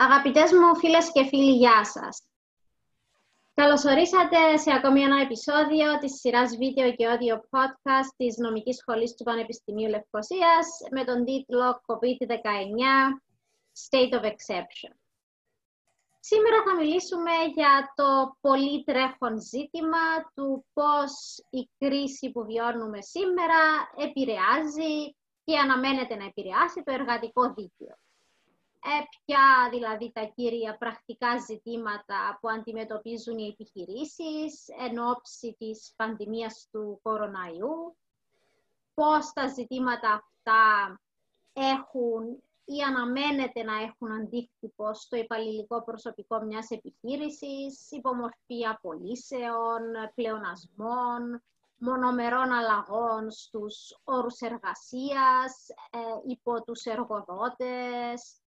Αγαπητές μου φίλες και φίλοι, γεια σας. Καλωσορίσατε σε ακόμη ένα επεισόδιο της σειράς βίντεο και audio podcast της Νομικής Σχολής του Πανεπιστημίου Λευκοσίας με τον τίτλο COVID-19 State of Exception. Σήμερα θα μιλήσουμε για το πολύ τρέχον ζήτημα του πώς η κρίση που βιώνουμε σήμερα επηρεάζει και αναμένεται να επηρεάσει το εργατικό δίκαιο. Ε, ποια δηλαδή τα κύρια πρακτικά ζητήματα που αντιμετωπίζουν οι επιχειρήσεις εν ώψη της πανδημίας του κοροναϊού, πώς τα ζητήματα αυτά έχουν ή αναμένεται να έχουν αντίκτυπο στο υπαλληλικό προσωπικό μιας επιχείρησης, υπομορφή απολύσεων, πλεονασμών, μονομερών αλλαγών στους όρους εργασίας, ε, υπό τους εργοδότες, ε, ε,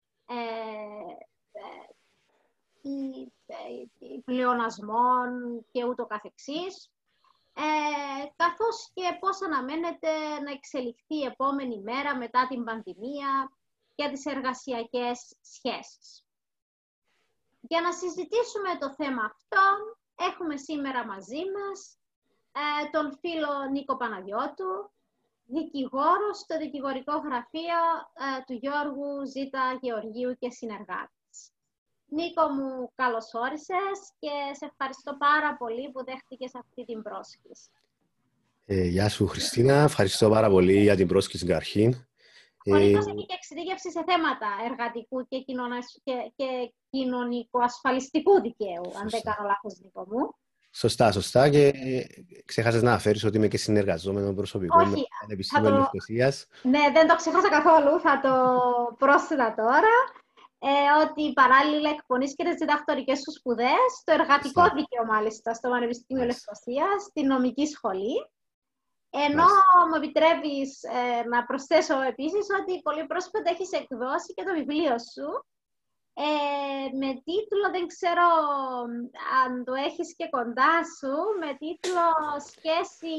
πλεονασμών και ούτω καθεξής, ε, καθώς και πώς αναμένεται να εξελιχθεί η επόμενη μέρα μετά την πανδημία για τις εργασιακές σχέσεις. Για να συζητήσουμε το θέμα αυτό, έχουμε σήμερα μαζί μας ε, τον φίλο Νίκο Παναγιώτου, δικηγόρος στο δικηγορικό γραφείο ε, του Γιώργου Ζήτα Γεωργίου και συνεργάτης. Νίκο μου, καλώς όρισες και σε ευχαριστώ πάρα πολύ που δέχτηκες αυτή την πρόσκληση. Ε, γεια σου Χριστίνα, ευχαριστώ πάρα πολύ για την πρόσκληση καταρχήν. Ο Νίκος έχει και εξειδίκευση σε θέματα εργατικού και, και, και κοινωνικο-ασφαλιστικού δικαίου, αν δεν κάνω λάθος, Νίκο μου. Σωστά, σωστά. Και ξέχασε να αναφέρεις ότι είμαι και συνεργαζόμενο προσωπικό Όχι, με την Πανεπιστήμιο το... Λευκοσίας. Ναι, δεν το ξέχασα καθόλου. Θα το πρόσθετα τώρα. Ε, ότι παράλληλα εκπονείς και τις διδακτορικές σου σπουδές στο εργατικό σωστά. δίκαιο, μάλιστα, στο Πανεπιστήμιο Λευκοσίας, στη νομική σχολή. Ενώ Μάλιστα. μου επιτρέπεις ε, να προσθέσω επίσης ότι πολύ πρόσφατα έχεις εκδώσει και το βιβλίο σου, ε, με τίτλο, δεν ξέρω αν το έχεις και κοντά σου, με τίτλο «Σχέση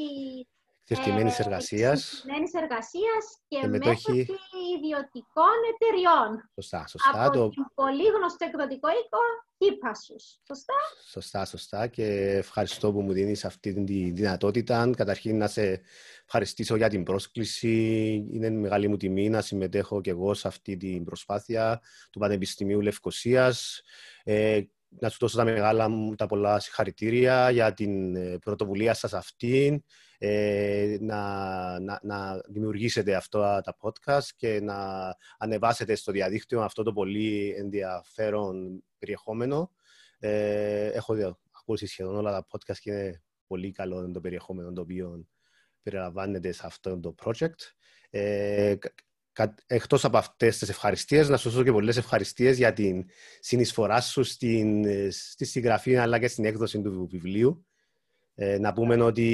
Εξαρτημένης ε, εργασίας. εργασίας και, και μέθοδοι ιδιωτικών εταιριών. Σωστά, σωστά. Από το... πολύ γνωστό εκδοτικό οίκο, Κύπασους. Σωστά; Σωστά, σωστά. Και ευχαριστώ που μου δίνεις αυτή τη δυνατότητα. Καταρχήν να σε ευχαριστήσω για την πρόσκληση. Είναι μεγάλη μου τιμή να συμμετέχω και εγώ σε αυτή την προσπάθεια του Πανεπιστημίου Λευκοσίας. Ε, να σου δώσω τα μεγάλα μου τα πολλά συγχαρητήρια για την ε, πρωτοβουλία σας αυτή ε, να, να, να, δημιουργήσετε αυτά τα podcast και να ανεβάσετε στο διαδίκτυο αυτό το πολύ ενδιαφέρον περιεχόμενο. Ε, έχω ακούσει σχεδόν όλα τα podcast και είναι πολύ καλό το περιεχόμενο το οποίο περιλαμβάνεται σε αυτό το project. Ε, Εκτός από αυτές τις ευχαριστίες, να σου δώσω και πολλές ευχαριστίες για την συνεισφορά σου στην, στη συγγραφή αλλά και στην έκδοση του βιβλίου. Ε, να πούμε ότι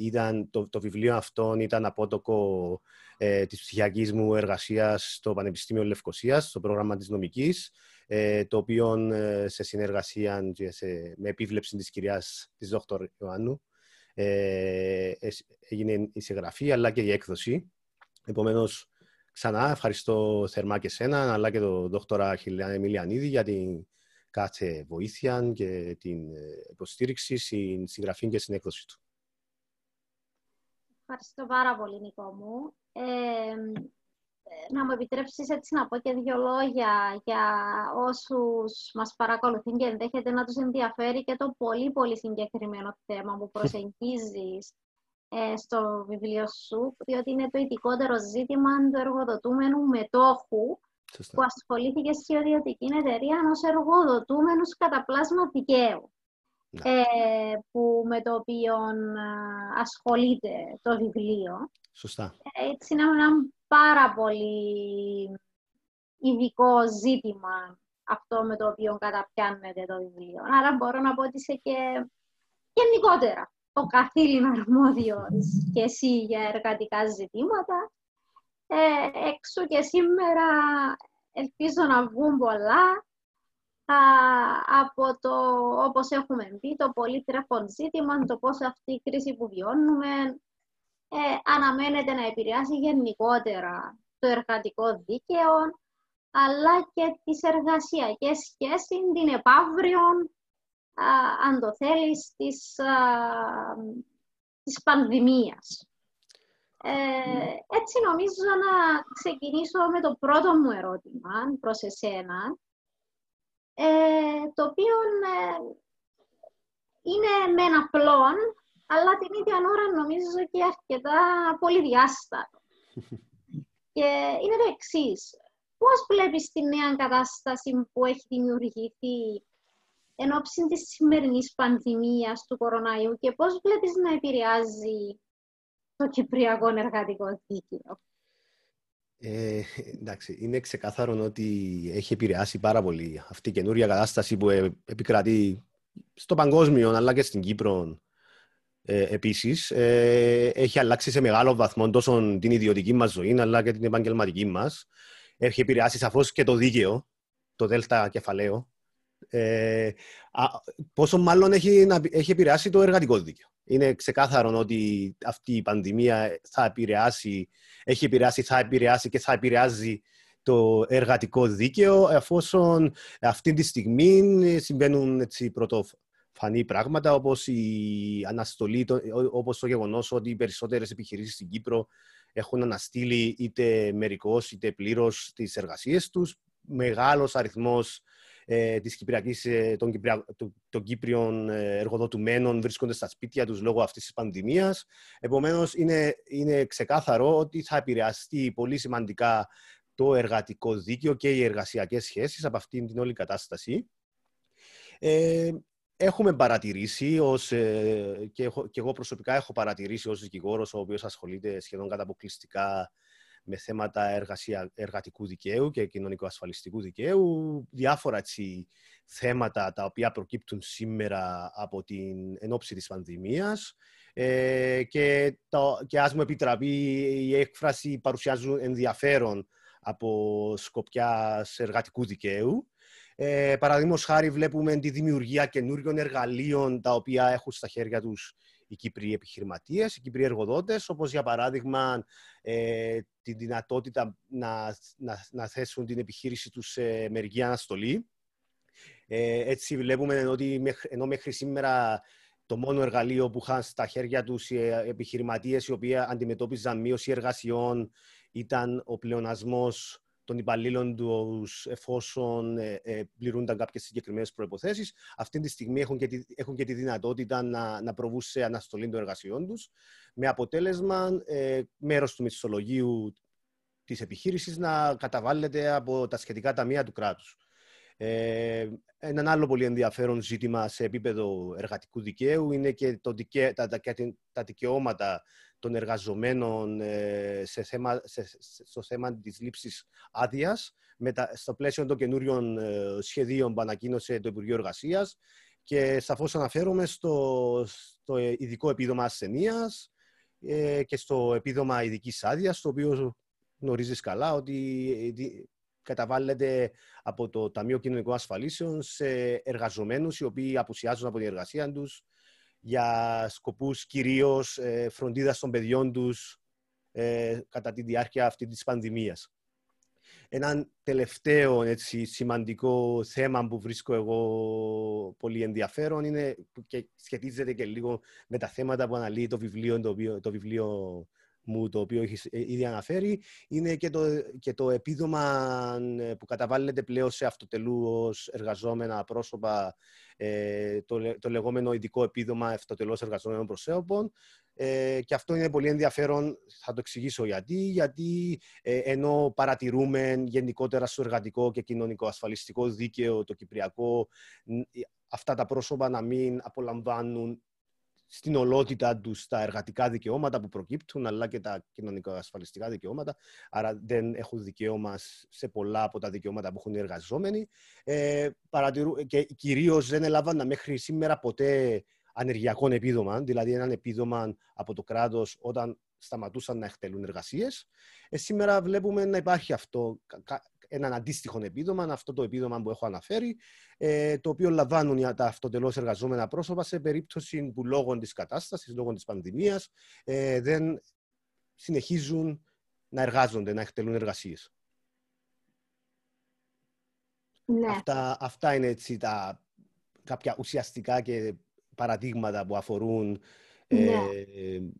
ήταν, το, το βιβλίο αυτό ήταν απότοκο ε, της ψυχιακής μου εργασίας στο Πανεπιστήμιο Λευκοσίας, στο πρόγραμμα της νομικής, ε, το οποίο ε, σε συνεργασία και σε, με επίβλεψη της κυρίας της Δ. Ιωάννου ε, έγινε η συγγραφή αλλά και η έκδοση. Επομένως, ξανά ευχαριστώ θερμά και σένα αλλά και τον Δ. Χιλιάν Εμιλιανίδη για την κάθε βοήθεια και την ε, υποστήριξη στην συγγραφή και στην έκδοση του. Ευχαριστώ πάρα πολύ, Νικό μου. Ε, να μου επιτρέψεις έτσι να πω και δύο λόγια για όσους μας παρακολουθούν και ενδέχεται να τους ενδιαφέρει και το πολύ πολύ συγκεκριμένο θέμα που προσεγγίζεις ε, στο βιβλίο σου, διότι είναι το ειδικότερο ζήτημα του εργοδοτούμενου μετόχου Σωστά. που ασχολήθηκε σε ιδιωτική εταιρεία ενός εργοδοτούμενους κατά πλάσμα δικαίου. Ναι. Ε, που, με το οποίο ασχολείται το βιβλίο. Σωστά. Ε, έτσι είναι ένα πάρα πολύ ειδικό ζήτημα αυτό με το οποίο καταπιάνεται το βιβλίο. Άρα μπορώ να πω ότι είσαι και γενικότερα ο καθήλυνα αρμόδιος και εσύ για εργατικά ζητήματα. Ε, έξω και σήμερα ελπίζω να βγουν πολλά. Από το, όπως έχουμε πει, το πολύ τρέχον ζήτημα, το πώς αυτή η κρίση που βιώνουμε ε, αναμένεται να επηρεάσει γενικότερα το εργατικό δίκαιο, αλλά και τις εργασιακές σχέσεις, την επαύριον, αν το θέλεις, της, α, της πανδημίας. Ε, έτσι νομίζω να ξεκινήσω με το πρώτο μου ερώτημα προς εσένα, ε, το οποίο ε, είναι με ένα πλόν, αλλά την ίδια ώρα νομίζω και αρκετά πολυδιάστατο. και είναι το εξής. Πώς βλέπεις τη νέα κατάσταση που έχει δημιουργηθεί εν ώψη της σημερινής πανδημίας του κοροναϊού και πώς βλέπεις να επηρεάζει το Κυπριακό Εργατικό Δίκαιο; Ε, εντάξει, είναι ξεκάθαρο ότι έχει επηρεάσει πάρα πολύ αυτή η καινούρια κατάσταση που ε, επικρατεί στο παγκόσμιο αλλά και στην Κύπρο ε, επίσης. Ε, έχει αλλάξει σε μεγάλο βαθμό τόσο την ιδιωτική μας ζωή αλλά και την επαγγελματική μας. Έχει επηρεάσει σαφώς και το δίκαιο, το δέλτα κεφαλαίο. Ε, πόσο μάλλον έχει, έχει επηρεάσει το εργατικό δίκαιο είναι ξεκάθαρο ότι αυτή η πανδημία θα επηρεάσει, έχει επηρεάσει, θα επηρεάσει και θα επηρεάζει το εργατικό δίκαιο, εφόσον αυτή τη στιγμή συμβαίνουν έτσι, πρωτοφανή πράγματα, όπως η αναστολή, όπως το γεγονός ότι οι περισσότερες επιχειρήσεις στην Κύπρο έχουν αναστείλει είτε μερικώς είτε πλήρως τις εργασίες τους. Μεγάλος αριθμός ε, της Κυπριακής, ε, των, Κυπρια... των Κύπριων ε, εργοδοτουμένων βρίσκονται στα σπίτια τους λόγω αυτής της πανδημίας. Επομένως, είναι, είναι ξεκάθαρο ότι θα επηρεαστεί πολύ σημαντικά το εργατικό δίκαιο και οι εργασιακές σχέσεις από αυτήν την όλη κατάσταση. Ε, έχουμε παρατηρήσει, ως, και, και εγώ προσωπικά έχω παρατηρήσει ως δικηγόρος ο οποίος ασχολείται σχεδόν κατά αποκλειστικά με θέματα εργασία, εργατικού δικαίου και κοινωνικο-ασφαλιστικού δικαίου, διάφορα έτσι, θέματα τα οποία προκύπτουν σήμερα από την ενόψη της πανδημίας ε, και, το, και ας μου επιτραπεί η έκφραση παρουσιάζουν ενδιαφέρον από σκοπιά εργατικού δικαίου. Ε, Παραδείγματος χάρη βλέπουμε τη δημιουργία καινούριων εργαλείων τα οποία έχουν στα χέρια τους οι Κύπροι επιχειρηματίες, οι Κύπροι εργοδότες, όπως για παράδειγμα ε, τη δυνατότητα να, να, να, θέσουν την επιχείρηση τους σε μερική αναστολή. Ε, έτσι βλέπουμε ότι ενώ μέχρι σήμερα το μόνο εργαλείο που είχαν στα χέρια τους οι επιχειρηματίες οι οποίοι αντιμετώπιζαν μείωση εργασιών ήταν ο πλεονασμός των υπαλλήλων τους εφόσον ε, ε, πληρούνταν κάποιες συγκεκριμένες προποθέσει. Αυτή τη στιγμή έχουν και τη, έχουν και τη δυνατότητα να, να προβούν σε αναστολή των εργασιών τους, με αποτέλεσμα ε, μέρος του μισθολογίου της επιχείρησης να καταβάλλεται από τα σχετικά ταμεία του κράτους. Ε, ένα άλλο πολύ ενδιαφέρον ζήτημα σε επίπεδο εργατικού δικαίου είναι και το δικαι... τα, τα, τα δικαιώματα των εργαζομένων ε, σε θέμα, σε, στο θέμα της λήψης άδειας. Στο πλαίσιο των καινούριων ε, σχεδίων που ανακοίνωσε το Υπουργείο Εργασίας και σαφώς αναφέρομαι στο, στο ειδικό επίδομα ασθενείας ε, και στο επίδομα ειδικής άδειας, το οποίο γνωρίζεις καλά ότι καταβάλλεται από το Ταμείο Κοινωνικών Ασφαλίσεων σε εργαζομένους οι οποίοι απουσιάζουν από την εργασία τους για σκοπούς κυρίως ε, φροντίδας των παιδιών τους ε, κατά τη διάρκεια αυτή της πανδημίας. Ένα τελευταίο έτσι, σημαντικό θέμα που βρίσκω εγώ πολύ ενδιαφέρον είναι και σχετίζεται και λίγο με τα θέματα που αναλύει το βιβλίο, το, το βιβλίο μου το οποίο έχεις ε, ήδη αναφέρει είναι και το, και το επίδομα ε, που καταβάλλεται πλέον σε αυτοτελούς εργαζόμενα πρόσωπα ε, το, το λεγόμενο ειδικό επίδομα αυτοτελώς εργαζόμενων προσώπων ε, και αυτό είναι πολύ ενδιαφέρον, θα το εξηγήσω γιατί. Γιατί ε, ενώ παρατηρούμε γενικότερα στο εργατικό και κοινωνικό ασφαλιστικό δίκαιο, το κυπριακό, αυτά τα πρόσωπα να μην απολαμβάνουν στην ολότητα τους τα εργατικά δικαιώματα που προκύπτουν, αλλά και τα κοινωνικά ασφαλιστικά δικαιώματα. Άρα δεν έχουν δικαίωμα σε πολλά από τα δικαιώματα που έχουν οι εργαζόμενοι. Ε, και κυρίως δεν έλαβαν μέχρι σήμερα ποτέ ανεργειακό επίδομα, δηλαδή ένα επίδομα από το κράτος όταν σταματούσαν να εκτελούν εργασίες. Ε, σήμερα βλέπουμε να υπάρχει αυτό έναν αντίστοιχο επίδομα, αυτό το επίδομα που έχω αναφέρει, ε, το οποίο λαμβάνουν τα αυτοτελώς εργαζόμενα πρόσωπα σε περίπτωση που λόγω της κατάστασης, λόγω της πανδημίας, ε, δεν συνεχίζουν να εργάζονται, να εκτελούν εργασίες. Ναι. Αυτά, αυτά είναι έτσι τα κάποια ουσιαστικά και παραδείγματα που αφορούν ε, Ναι. την, ε,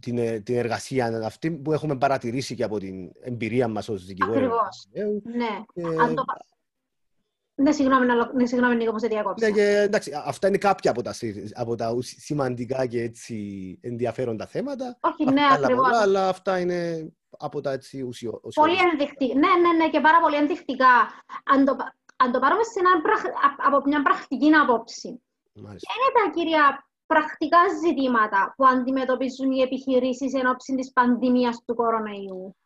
την εργασία αυτή που έχουμε παρατηρήσει και από την εμπειρία μας ως δικηγόροι. Ακριβώς. Ε, Ναι. ε, Αν το... πα- Ναι, συγγνώμη, να ολο- ναι, συγγνώμη Νίκο, που σε διακόψα. ναι, και, εντάξει, αυτά είναι κάποια από τα, σι- από τα ουσ- σημαντικά και έτσι ενδιαφέροντα θέματα. Όχι, Αυτά ναι, άλλα ακριβώς. πολλά, αλλά αυτά είναι από τα έτσι ουσιο, Πολύ ουσιώδη. ενδεικτικά. Ναι, ναι, ναι, και πάρα πολύ ενδεικτικά. Αν το, πα- αν το πάρουμε σε ένα, πραχ- α- από μια πρακτική άποψη, Μάλιστα. ποια είναι τα κύρια πρακτικά ζητήματα που αντιμετωπίζουν οι επιχειρήσεις εν ώψη της πανδημίας του κοροναϊού.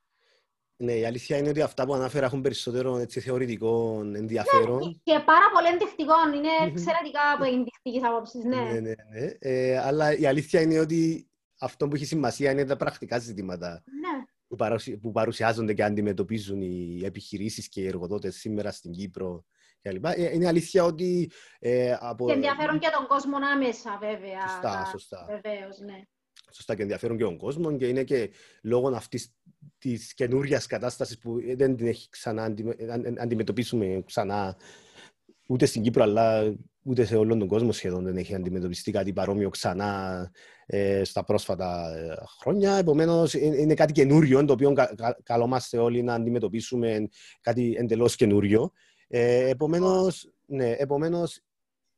Ναι, η αλήθεια είναι ότι αυτά που ανάφερα έχουν περισσότερο έτσι, θεωρητικό ενδιαφέρον. Και πάρα πολύ ενδεικτικό. Είναι Μμμ. εξαιρετικά από ενδεικτικής άποψης, ναι. Ναι, ναι, ναι. Ε, αλλά η αλήθεια είναι ότι αυτό που έχει σημασία είναι τα πρακτικά ζητήματα Ναι. που, παρουσι- που παρουσιάζονται και αντιμετωπίζουν οι επιχειρήσεις και οι εργοδότες σήμερα στην Κύπρο κλπ. Ε, είναι αλήθεια ότι ε, από... Και ενδιαφέρον και τον κόσμο άμεσα, βέβαια. Σωστά, Τα- σωστά. Βεβαίως, ναι. σωστά και ενδιαφέρον και τον κόσμο και είναι και λόγω αυτής της καινούργια κατάστασης που δεν την έχει ξανά αντιμε- αν- αντιμετωπίσουμε ξανά ούτε στην Κύπρο αλλά ούτε σε όλον τον κόσμο σχεδόν δεν έχει αντιμετωπιστεί κάτι παρόμοιο ξανά ε, στα πρόσφατα ε, χρόνια. Επομένως ε, είναι κάτι καινούριο το οποίο κα, κα, καλόμαστε όλοι να αντιμετωπίσουμε κάτι εντελώς καινούριο. Ε, επομένως, ναι, επομένως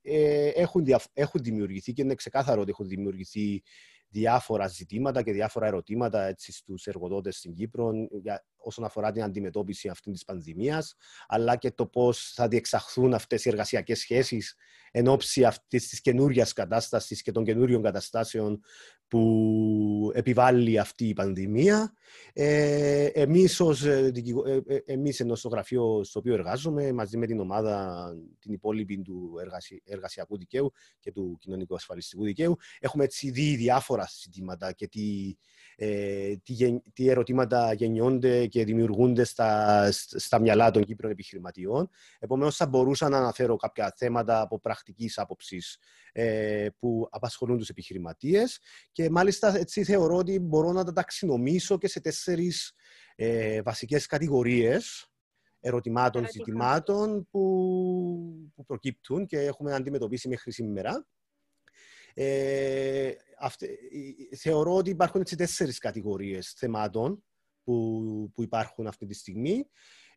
ε, έχουν, δια- έχουν δημιουργηθεί και είναι ξεκάθαρο ότι έχουν δημιουργηθεί διάφορα ζητήματα και διάφορα ερωτήματα έτσι, στους εργοδότες στην Κύπρο για, όσον αφορά την αντιμετώπιση αυτής της πανδημίας, αλλά και το πώς θα διεξαχθούν αυτές οι εργασιακές σχέσεις εν ώψη αυτής της καινούργια κατάστασης και των καινούριων καταστάσεων που επιβάλλει αυτή η πανδημία. Ε, εμείς, ως, ε, δικηγο- ε, ε, εμείς ενώ στο γραφείο στο οποίο εργάζομαι, μαζί με την ομάδα την υπόλοιπη του εργασι- εργασιακού δικαίου και του κοινωνικού ασφαλιστικού δικαίου, έχουμε έτσι δει διάφορα ζητήματα και τι, ε, τι, γεν- τι ερωτήματα γεννιόνται και δημιουργούνται στα, στα μυαλά των Κύπρων επιχειρηματιών. Επομένως, θα μπορούσα να αναφέρω κάποια θέματα από πρακτικής άποψης ε, που απασχολούν τους επιχειρηματίες και μάλιστα έτσι θεωρώ ότι μπορώ να τα ταξινομήσω και σε τέσσερις ε, βασικές κατηγορίες ερωτημάτων, Ερωτικά. ζητημάτων που, που προκύπτουν και έχουμε αντιμετωπίσει μέχρι σήμερα. Ε, αυτε- ε, θεωρώ ότι υπάρχουν έτσι τέσσερις κατηγορίες θεμάτων που, που υπάρχουν αυτή τη στιγμή.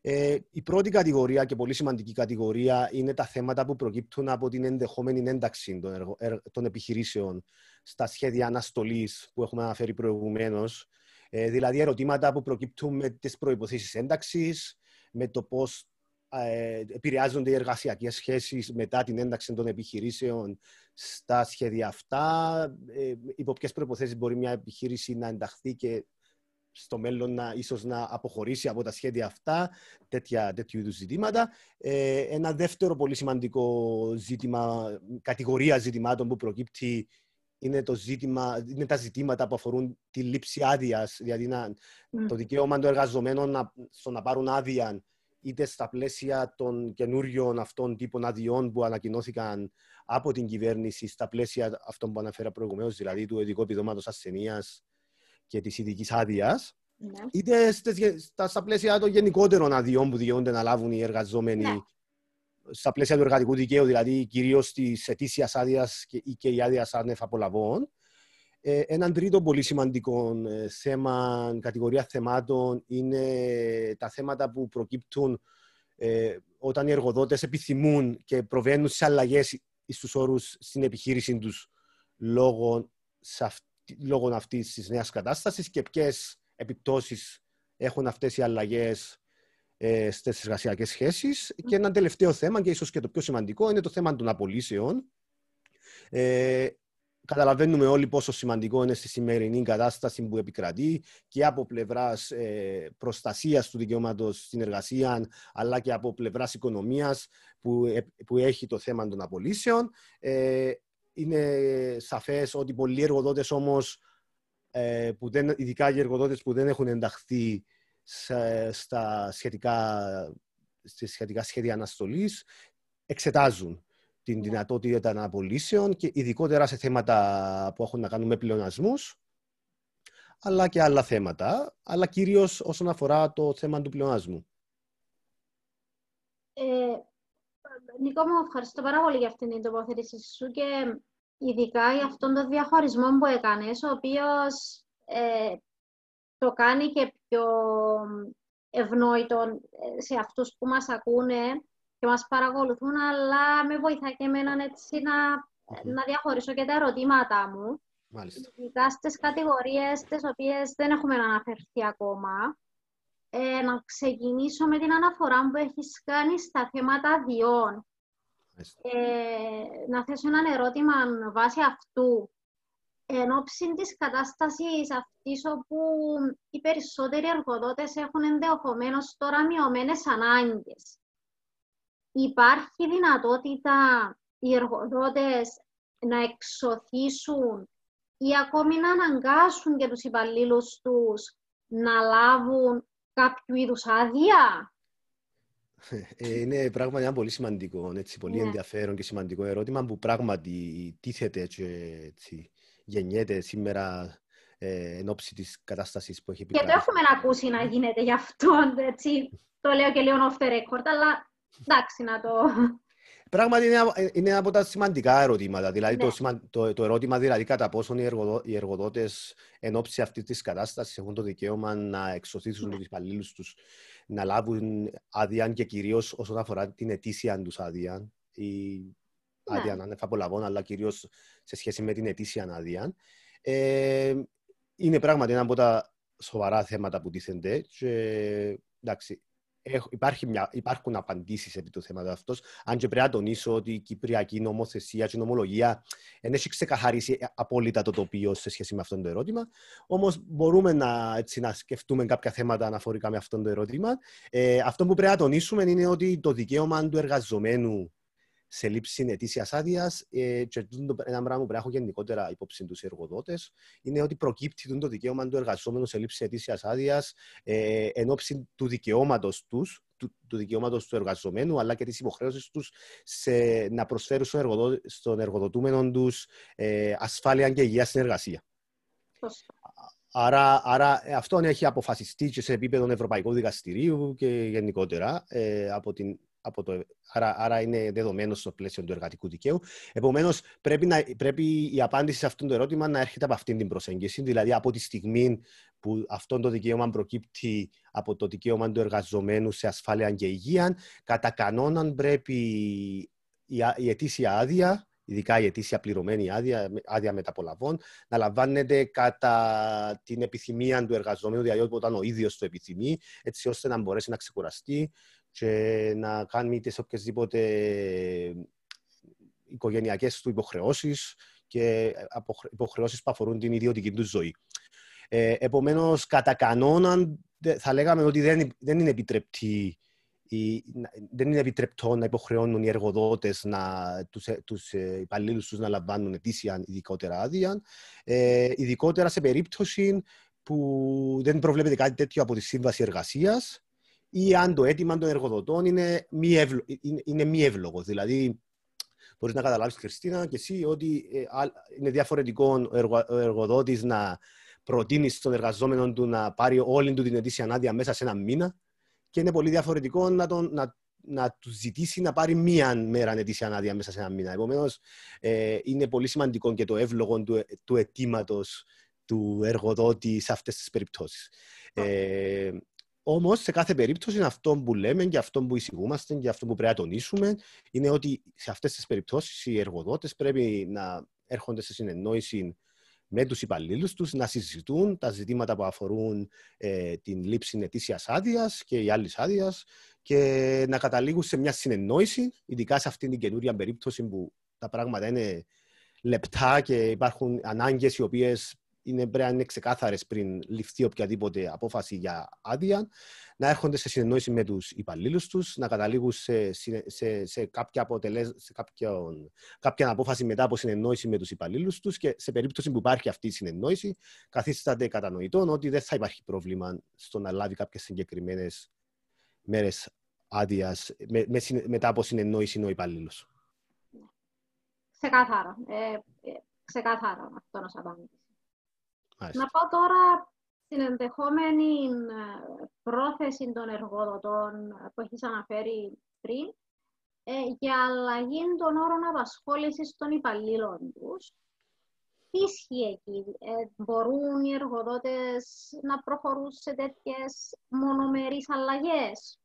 Ε, η πρώτη κατηγορία και πολύ σημαντική κατηγορία είναι τα θέματα που προκύπτουν από την ενδεχόμενη ένταξη των, εργο- ερ- των επιχειρήσεων στα σχέδια αναστολής που έχουμε αναφέρει προηγουμένως. Ε, δηλαδή ερωτήματα που προκύπτουν με τις προϋποθέσεις ένταξης, με το πώς ε, επηρεάζονται οι εργασιακές σχέσεις μετά την ένταξη των επιχειρήσεων στα σχέδια αυτά, ε, υπό ποιες προϋποθέσεις μπορεί μια επιχείρηση να ενταχθεί και στο μέλλον να, ίσως να αποχωρήσει από τα σχέδια αυτά, τέτοια, τέτοιου είδους ζητήματα. Ε, ένα δεύτερο πολύ σημαντικό ζήτημα, κατηγορία ζητημάτων που προκύπτει είναι, το ζήτημα, είναι τα ζητήματα που αφορούν τη λήψη άδειας, δηλαδή να, Μμ. το δικαίωμα των εργαζομένων να, στο να πάρουν άδεια είτε στα πλαίσια των καινούριων αυτών τύπων αδειών που ανακοινώθηκαν από την κυβέρνηση στα πλαίσια αυτών που αναφέρα προηγουμένως, δηλαδή του ειδικού επιδόματος ασθενείας και της ειδικής άδειας, Ναι. είτε στις γε- στα, στα πλαίσια των γενικότερων αδειών που δικαιούνται να λάβουν οι εργαζόμενοι Ναι. στα πλαίσια του εργατικού δικαίου, δηλαδή κυρίως της ετήσιας άδειας και, ή και η άδεια άνευ απολαβών. Ε, έναν τρίτο πολύ σημαντικό ε, θέμα, κατηγορία θεμάτων, είναι τα θέματα που προκύπτουν ε, όταν οι εργοδότες επιθυμούν και προβαίνουν σε αλλαγές στους όρους στην επιχείρηση τους λόγω, σε αυτή, λόγω αυτής της νέας κατάστασης και ποιες επιπτώσεις έχουν αυτές οι αλλαγές ε, στις εργασιακές σχέσεις. Και ένα τελευταίο θέμα, και ίσως και το πιο σημαντικό, είναι το θέμα των απολύσεων. Ε, καταλαβαίνουμε όλοι πόσο σημαντικό είναι στη σημερινή κατάσταση που επικρατεί και από πλευράς ε, προστασίας του δικαιώματος στην εργασία αλλά και από πλευράς οικονομίας που, ε, που έχει το θέμα των απολύσεων. Ε, είναι σαφές ότι πολλοί εργοδότες όμως, ε, που δεν, ειδικά οι εργοδότες που δεν έχουν ενταχθεί σε, στα σχετικά, στις σχετικά σχέδια αναστολής, εξετάζουν την δυνατότητα αναπολύσεων και ειδικότερα σε θέματα που έχουν να κάνουν με πλεονασμούς, αλλά και άλλα θέματα, αλλά κυρίως όσον αφορά το θέμα του πλεονασμού. Ε, Νίκο μου, ευχαριστώ πάρα πολύ για αυτήν την τοποθέτηση σου και ειδικά για αυτόν τον διαχωρισμό που έκανες, ο οποίος ε, το κάνει και πιο ευνόητο ε, σε αυτούς που μας ακούνε και μας παρακολουθούν, αλλά με βοηθά και εμένα έτσι να, να διαχωρίσω και τα ερωτήματά μου. Μάλιστα. Ειδικά στις κατηγορίες τις οποίες δεν έχουμε αναφερθεί ακόμα. Ε, να ξεκινήσω με την αναφορά που έχεις κάνει στα θέματα αδειών. Ε, να θέσω ένα ερώτημα βάσει αυτού. Εν ώψη της κατάστασης αυτής όπου οι περισσότεροι εργοδότες έχουν ενδεχομένως τώρα μειωμένες ανάγκες. Υπάρχει δυνατότητα οι εργοδότες να εξωθήσουν ή ακόμη να αναγκάσουν και τους υπαλλήλους τους να λάβουν κάποιο είδους άδεια; Ε, είναι πράγματι ένα πολύ σημαντικό, έτσι, πολύ ναι. ενδιαφέρον και σημαντικό ερώτημα που πράγματι τίθεται και έτσι, γεννιέται σήμερα ε, εν ώψη της κατάστασης που έχει επικρατήσει. Και το έχουμε ακούσει να γίνεται γι' αυτό, έτσι. Το λέω και λίγο off the record, αλλά εντάξει να το... Πράγματι είναι, είναι ένα από τα σημαντικά ερωτήματα. Δηλαδή, ναι. το, το, το, ερώτημα δηλαδή κατά πόσον οι, εργοδο, οι εργοδότες εν ώψη αυτής της κατάστασης έχουν το δικαίωμα να εξωθήσουν ναι. τους υπαλλήλους τους να λάβουν άδεια και κυρίως όσον αφορά την ετήσια τους άδεια. Η ναι. άδεια να είναι απολαβών, αλλά κυρίως σε σχέση με την ετήσια άδεια. Ε, είναι πράγματι ένα από τα σοβαρά θέματα που τίθενται. Και, εντάξει, υπάρχει μια, υπάρχουν απαντήσεις επί του θέματος αυτός. Αν και πρέπει να τονίσω ότι η Κυπριακή νομοθεσία και η νομολογία δεν έχει ξεκαθαρίσει απόλυτα το τοπίο σε σχέση με αυτό το ερώτημα. Όμως μπορούμε να, έτσι, να σκεφτούμε κάποια θέματα αναφορικά με αυτό το ερώτημα. Ε, αυτό που πρέπει να τονίσουμε είναι ότι το δικαίωμα του εργαζομένου σε λήψη ετήσια άδειας. Ε, και ένα πράγμα που έχω γενικότερα υπόψη τους εργοδότες είναι ότι προκύπτει το δικαίωμα του εργαζόμενου σε λήψη ετήσια άδειας ε, εν ώψη του δικαιώματος τους, του, του δικαιώματος του εργαζομένου, αλλά και της υποχρέωσης τους να προσφέρουν στον, εργοδο, στον εργοδοτούμενο τους ε, ασφάλεια και υγεία στην εργασία. Άρα, άρα αυτό έχει αποφασιστεί και σε επίπεδο Ευρωπαϊκού Δικαστηρίου και γενικότερα ε, από την από το, άρα, άρα είναι δεδομένος στο πλαίσιο του εργατικού δικαίου. Επομένως, πρέπει, πρέπει η απάντηση σε αυτό το ερώτημα να έρχεται από αυτήν την προσέγγιση. Δηλαδή, από τη στιγμή που αυτό το δικαίωμα προκύπτει από το δικαίωμα του εργαζομένου σε ασφάλεια και υγεία, κατά κανόναν πρέπει η, η ετήσια άδεια, ειδικά η ετήσια πληρωμένη άδεια, άδεια μεταπολαβών, να λαμβάνεται κατά την επιθυμία του εργαζομένου, δηλαδή όταν ο ίδιος το επιθυμεί, έτσι ώστε να μπορέσει να ξεκουραστεί, και να κάνει τις οποιασδήποτε οικογενειακές του υποχρεώσεις και υποχρεώσεις που αφορούν την ιδιωτική του ζωή. Ε, επομένως, κατά κανόνα, θα λέγαμε ότι δεν, δεν είναι επιτρεπτή δεν είναι επιτρεπτό να υποχρεώνουν οι εργοδότες τους τους ε, υπαλλήλους τους να λαμβάνουν ετήσια ειδικότερα άδεια. Ε, ειδικότερα σε περίπτωση που δεν προβλέπεται κάτι τέτοιο από τη Σύμβαση Εργασίας ή αν το αίτημα των εργοδοτών είναι μη, ευλο, είναι, μη εύλογος. Δηλαδή, μπορείς να καταλάβεις, Χριστίνα, και εσύ ότι ε, είναι διαφορετικό ο, εργο, ο εργοδότης να προτείνει στον εργαζόμενο του να πάρει όλη του την ετήσια άδεια μέσα σε ένα μήνα και είναι πολύ διαφορετικό να, τον, να, να του ζητήσει να πάρει μία μέρα ετήσια άδεια μέσα σε ένα μήνα. Επομένως, ε, είναι πολύ σημαντικό και το εύλογο του, του αιτήματος του εργοδότη σε αυτές τις περιπτώσεις. Ε, Όμως, σε κάθε περίπτωση, αυτό που λέμε και αυτό που εισηγούμαστε και αυτό που πρέπει να τονίσουμε είναι ότι σε αυτές τις περιπτώσεις οι εργοδότες πρέπει να έρχονται σε συνεννόηση με τους υπαλλήλους τους, να συζητούν τα ζητήματα που αφορούν ε, την λήψη ετήσιας άδειας και η άλλη άδειας και να καταλήγουν σε μια συνεννόηση, ειδικά σε αυτήν την καινούρια περίπτωση που τα πράγματα είναι λεπτά και υπάρχουν ανάγκες οι οποίες είναι, πρέπει να είναι ξεκάθαρες πριν ληφθεί οποιαδήποτε απόφαση για άδεια, να έρχονται σε συνεννόηση με τους υπαλλήλους τους, να καταλήγουν σε, σε, σε, κάποια, αποτελεσ... σε κάποιον, κάποια απόφαση μετά από συνεννόηση με τους υπαλλήλους τους και σε περίπτωση που υπάρχει αυτή η συνεννόηση, καθίσταται κατανοητό ότι δεν θα υπάρχει πρόβλημα στο να λάβει κάποιες συγκεκριμένες μέρες άδειας με, με, μετά από συνεννόηση ο υπαλλήλος. Ξεκάθαρο. Ε, ε, ξεκάθαρο αυτό να σας απαντήσω. Να πάω τώρα στην ενδεχόμενη ε, πρόθεση των εργοδοτών που έχεις αναφέρει πριν ε, για αλλαγή των όρων απασχόλησης των υπαλλήλων τους. Τι ισχύει εκεί, ε, μπορούν οι εργοδότες να προχωρούν σε τέτοιες μονομερείς αλλαγές;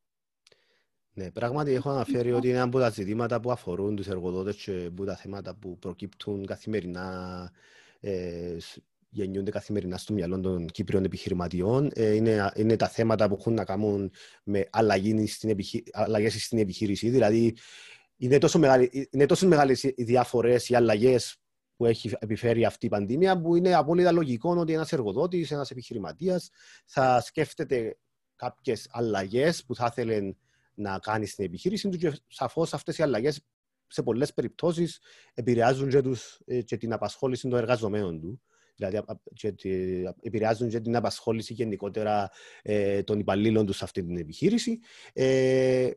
Ναι, πράγματι έχω αναφέρει ότι είναι από τα ζητήματα που αφορούν τους εργοδότες και από τα θέματα που προκύπτουν καθημερινά ε, γεννιούνται καθημερινά στο μυαλό των Κύπριων επιχειρηματιών. Ε, είναι, είναι τα θέματα που έχουν να κάνουν με αλλαγές στην, επιχει... αλλαγές στην επιχείρηση. Δηλαδή, είναι τόσο, μεγάλη, είναι τόσο μεγάλες οι διαφορές, οι αλλαγές που έχει επιφέρει αυτή η πανδημία, που είναι απόλυτα λογικό ότι ένας εργοδότης, ένας επιχειρηματίας θα σκέφτεται κάποιες αλλαγές που θα ήθελε να κάνει στην επιχείρηση του και σαφώς αυτές οι αλλαγές σε πολλές περιπτώσεις επηρεάζουν και, τους, ε, και την απασχόληση των εργαζομένων του δηλαδή και, επηρεάζουν και την απασχόληση γενικότερα ε, των υπαλλήλων τους σε αυτή την επιχείρηση. Ε,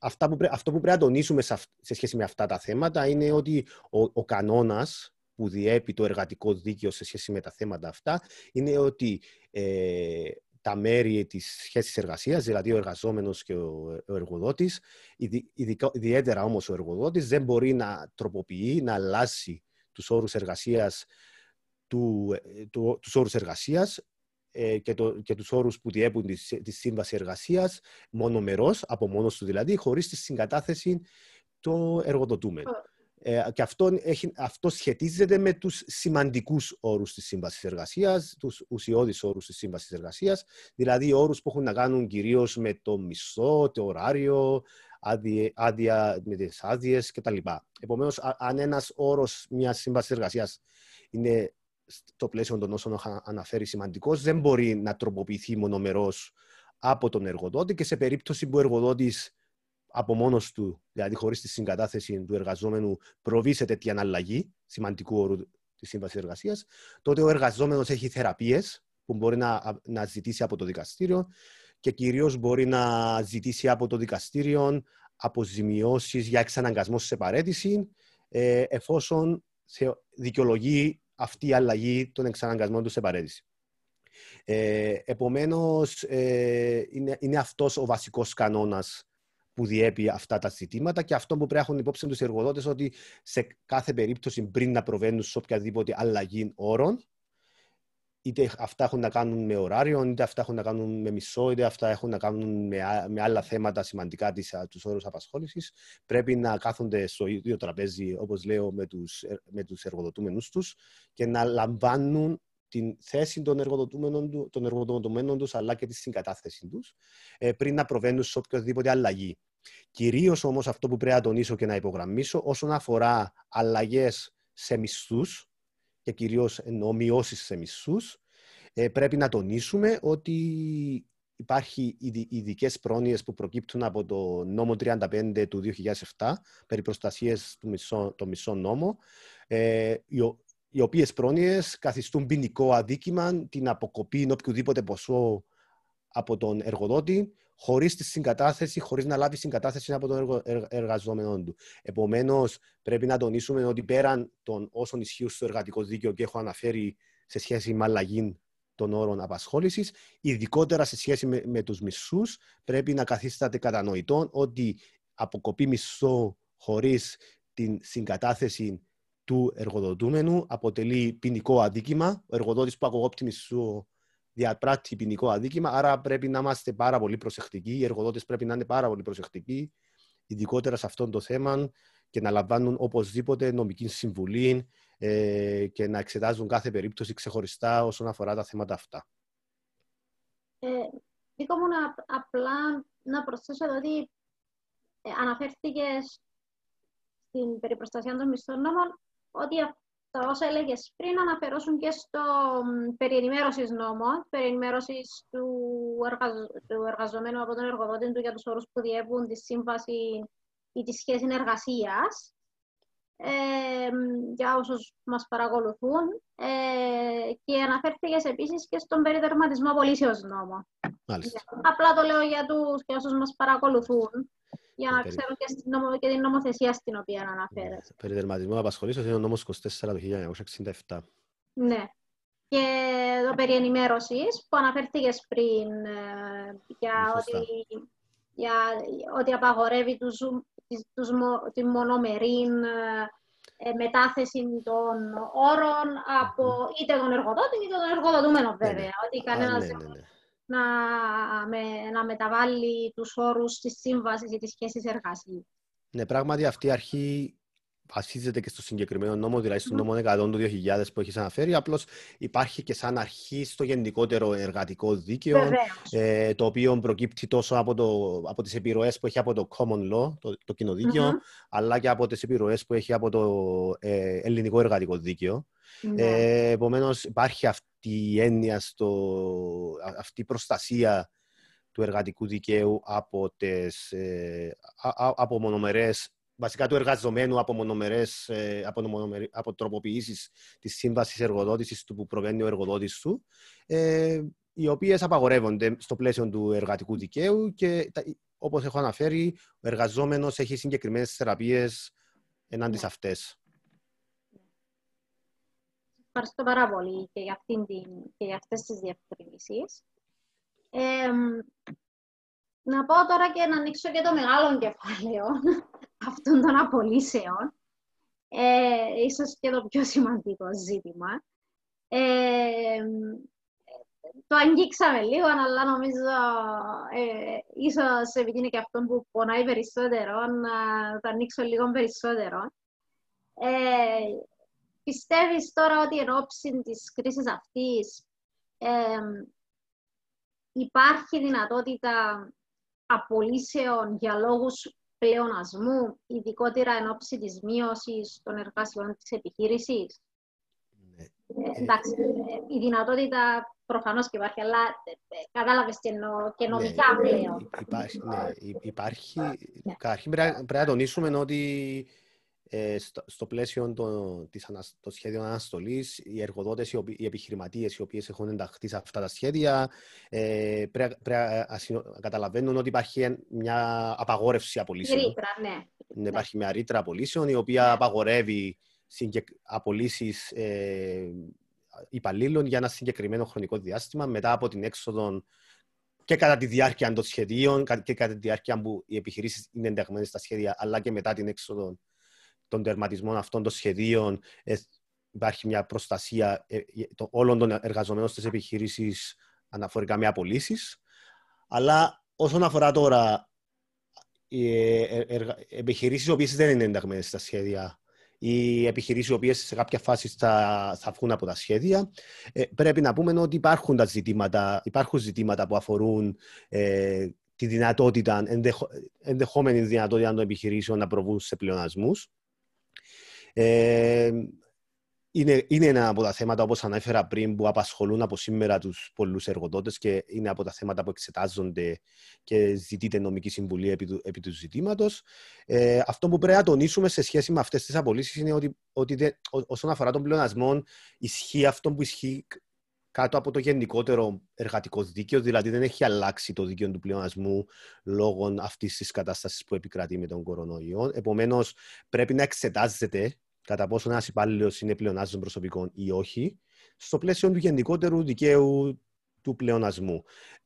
αυτά που, αυτό που πρέπει να τονίσουμε σε, σχέση με αυτά τα θέματα είναι ότι ο, ο κανόνας που διέπει το εργατικό δίκαιο σε σχέση με τα θέματα αυτά είναι ότι ε, τα μέρη της σχέσης εργασίας, δηλαδή ο εργαζόμενος και ο, ο εργοδότης, ιδιαίτερα όμως ο εργοδότης, δεν μπορεί να τροποποιεί, να αλλάσει τους όρους εργασίας, του, ε, του, τους όρους εργασίας ε, και, το, και τους όρους που διέπουν τη, τη σύμβαση εργασίας μονομερός, από μόνος του δηλαδή, χωρίς τη συγκατάθεση το εργοδοτούμενο. Ε, και αυτό, έχει, αυτό σχετίζεται με τους σημαντικούς όρους της Σύμβασης Εργασίας, τους ουσιώδεις όρους της Σύμβασης Εργασίας, δηλαδή όρους που έχουν να κάνουν κυρίως με το μισθό, το ωράριο, άδεια, με τις άδειες κτλ. Επομένως, αν ένας όρος μιας Σύμβασης Εργασίας είναι στο πλαίσιο των όσων είχα αναφέρει σημαντικός, δεν μπορεί να τροποποιηθεί μονομερός από τον εργοδότη και σε περίπτωση που ο εργοδότης από μόνος του, δηλαδή χωρίς τη συγκατάθεση του εργαζόμενου, προβεί σε τέτοια αναλλαγή σημαντικού όρου της Σύμβασης Εργασίας, τότε ο εργαζόμενος έχει θεραπείες που μπορεί να, να ζητήσει από το δικαστήριο και κυρίως μπορεί να ζητήσει από το δικαστήριο αποζημιώσεις για εξαναγκασμό σε παρέτηση, ε, εφόσον δικαιολογεί αυτή η αλλαγή των εξαναγκασμών του σε παρέτηση. Ε, επομένως, ε, είναι, είναι αυτός ο βασικός κανόνας που διέπει αυτά τα ζητήματα και αυτό που πρέπει να έχουν υπόψη τους εργοδότες ότι σε κάθε περίπτωση πριν να προβαίνουν σε οποιαδήποτε αλλαγή όρων, είτε αυτά έχουν να κάνουν με ωράριο, είτε αυτά έχουν να κάνουν με μισό, είτε αυτά έχουν να κάνουν με, με άλλα θέματα σημαντικά τους όρους απασχόλησης, πρέπει να κάθονται στο ίδιο τραπέζι, όπως λέω, με τους με τους εργοδοτούμενους τους και να λαμβάνουν την θέση των εργοδοτούμενων, των εργοδοτουμένων τους, αλλά και τη συγκατάθεση τους, ε, πριν να προβαίνουν σε οποιοδήποτε αλλαγή. Κυρίως όμως αυτό που πρέπει να τονίσω και να υπογραμμίσω, όσον αφορά αλλαγές σε μισθούς, και κυρίως εννοώ μειώσεις σε μισθούς, ε, πρέπει να τονίσουμε ότι υπάρχει ειδικές πρόνοιες που προκύπτουν από το νόμο 35 του 2007 περί προστασίας του μισό, το μισό νόμο, ε, οι οποίες πρόνοιες καθιστούν ποινικό αδίκημα την αποκοπή οποιοδήποτε ποσό από τον εργοδότη χωρίς τη συγκατάθεση, χωρίς να λάβει συγκατάθεση από τον εργαζόμενό του. Επομένως, πρέπει να τονίσουμε ότι πέραν των όσων ισχύουν στο εργατικό δίκαιο και έχω αναφέρει σε σχέση με αλλαγή των όρων απασχόλησης, ειδικότερα σε σχέση με, με τους μισθούς, πρέπει να καθίσταται κατανοητό ότι αποκοπή μισθό χωρίς την συγκατάθεση του εργοδοτούμενου αποτελεί ποινικό αδίκημα. Ο εργοδότης που αποκόπτει μισθού διαπράττει ποινικό αδίκημα, άρα πρέπει να είμαστε πάρα πολύ προσεκτικοί. Οι εργοδότες πρέπει να είναι πάρα πολύ προσεκτικοί, ειδικότερα σε αυτό το θέμα και να λαμβάνουν οπωσδήποτε νομική συμβουλή ε, και να εξετάζουν κάθε περίπτωση ξεχωριστά όσον αφορά τα θέματα αυτά. Ε, Δίκο μου να, απλά να προσθέσω ότι ε, αναφέρθηκες στην περιπροστασία των μισθών νόμων ότι τα όσα έλεγες πριν αναφερόσουν και στο περί ενημέρωσης νόμο, περί ενημέρωσης του, του εργαζομένου από τον εργοδότη του για τους όρους που διέπουν τη σύμβαση ή τη σχέση εργασίας. Ε, για όσους μας παρακολουθούν ε, και αναφέρθηκες επίσης και στον περιδερματισμό απολύσεως νόμο. Απλά το λέω για τους και όσους μας παρακολουθούν για να ξέρουν και, νομο, και την νομοθεσία στην οποία αναφέρεται. Περιδερματισμός απασχολήσεως είναι ο νόμος 24 του 1967. Ναι. και το περί ενημέρωσης που αναφέρθηκες πριν για ότι, για ότι απαγορεύει τους, τους, τη μονομερή μετάθεση των όρων από είτε τον εργοδότη είτε τον εργοδοτούμενο ναι, ναι. βέβαια. Ότι κανένας ναι, να, με, να μεταβάλει τους όρους της σύμβασης ή της σχέσης εργασίας. Ναι, πράγματι αυτή η αρχή βασίζεται και στο συγκεκριμένο νόμο, δηλαδή στον νόμο 100 του 2000 που έχεις αναφέρει. Απλώς υπάρχει και σαν αρχή στο γενικότερο εργατικό δίκαιο, ε, το οποίο προκύπτει τόσο από, το, από τις επιρροές που έχει από το common law, το, το κοινοδικαιο αλλά και από τις επιρροές που έχει από το ε, ελληνικό εργατικό δίκαιο. Ναι. Ε, Επομένως, υπάρχει αυτή η έννοια, στο, αυτή η προστασία του εργατικού δικαίου από, τις, ε, από μονομερές βασικά του εργαζομένου από, μονομερές, ε, από, μονομερ, από τροποποιήσεις της σύμβασης εργοδότησης του που προβαίνει ο εργοδότης του, ε, οι οποίες απαγορεύονται στο πλαίσιο του εργατικού δικαίου και όπως έχω αναφέρει, ο εργαζόμενος έχει συγκεκριμένες θεραπείες ενάντια σε αυτές. Ευχαριστώ πάρα πολύ και για, αυτήν την, και για αυτές τις διευκρινήσεις. Ε, να πω τώρα και να ανοίξω και το μεγάλο κεφάλαιο αυτών των απολύσεων. Ε, ίσως και το πιο σημαντικό ζήτημα. Ε, το αγγίξαμε λίγο, αλλά νομίζω ε, ίσως επειδή είναι και αυτό που πονάει περισσότερο, να το ανοίξω λίγο περισσότερο. Ε, πιστεύεις τώρα ότι εν ώψη της κρίσης αυτής ε, υπάρχει δυνατότητα απολύσεων για λόγους πλεονασμού, ειδικότερα εν ώψη της μείωσης των εργασιών της επιχείρησης. Ναι. Ε, εντάξει, η δυνατότητα προφανώς και υπάρχει, αλλά ε, κατάλαβες και, νο, και ναι, νομικά ναι, πλέον. Υπάρχει, ναι, υπάρχει. Ναι. Καταρχήν πρέπει να τονίσουμε ότι ε, στο, στο, πλαίσιο των, της, των σχέδιων αναστολής, οι εργοδότες, οι, οι επιχειρηματίες οι οποίες έχουν ενταχθεί σε αυτά τα σχέδια, ε, πρέπει να καταλαβαίνουν ότι υπάρχει μια απαγόρευση απολύσεων. Ρήτρα, ναι. ναι. Υπάρχει μια ρήτρα απολύσεων η οποία ναι. απαγορεύει απολύσεις ε, υπαλλήλων για ένα συγκεκριμένο χρονικό διάστημα μετά από την έξοδο και κατά τη διάρκεια των σχεδίων και κατά τη διάρκεια που οι επιχειρήσεις είναι ενταγμένες στα σχέδια, αλλά και μετά την έξοδο των τερματισμών αυτών των σχεδίων ε, υπάρχει μια προστασία ε, το, όλων των εργαζομένων στις επιχειρήσεις αναφορικά με απολύσεις. Αλλά όσον αφορά τώρα οι ε, επιχειρήσεις οι οποίες δεν είναι ενταγμένες στα σχέδια οι επιχειρήσεις οι οποίες σε κάποια φάση θα, θα βγουν από τα σχέδια. πρέπει να πούμε ότι υπάρχουν, τα ζητήματα, υπάρχουν ζητήματα που αφορούν ε, τη δυνατότητα, ενδεχο, ενδεχόμενη δυνατότητα των επιχειρήσεων να προβούν σε πλεονασμούς. Ε, είναι, είναι ένα από τα θέματα, όπως ανέφερα πριν, που απασχολούν από σήμερα τους πολλούς εργοδότες και είναι από τα θέματα που εξετάζονται και ζητείται νομική συμβουλή επί του, επί του ζητήματος. Ε, αυτό που πρέπει να τονίσουμε σε σχέση με αυτές τις απολύσεις είναι ότι, ότι δε, ό, όσον αφορά τον πλεονασμό, ισχύει αυτό που ισχύει κάτω από το γενικότερο εργατικό δίκαιο, δηλαδή δεν έχει αλλάξει το δίκαιο του πλεονασμού λόγω αυτής της κατάστασης που επικρατεί με τον κορονοϊό. Επομένως, πρέπει να εξετάζεται κατά πόσο ένας υπάλληλος είναι πλεονάζον προσωπικών ή όχι, στο πλαίσιο του γενικότερου δικαίου του πλεονασμού.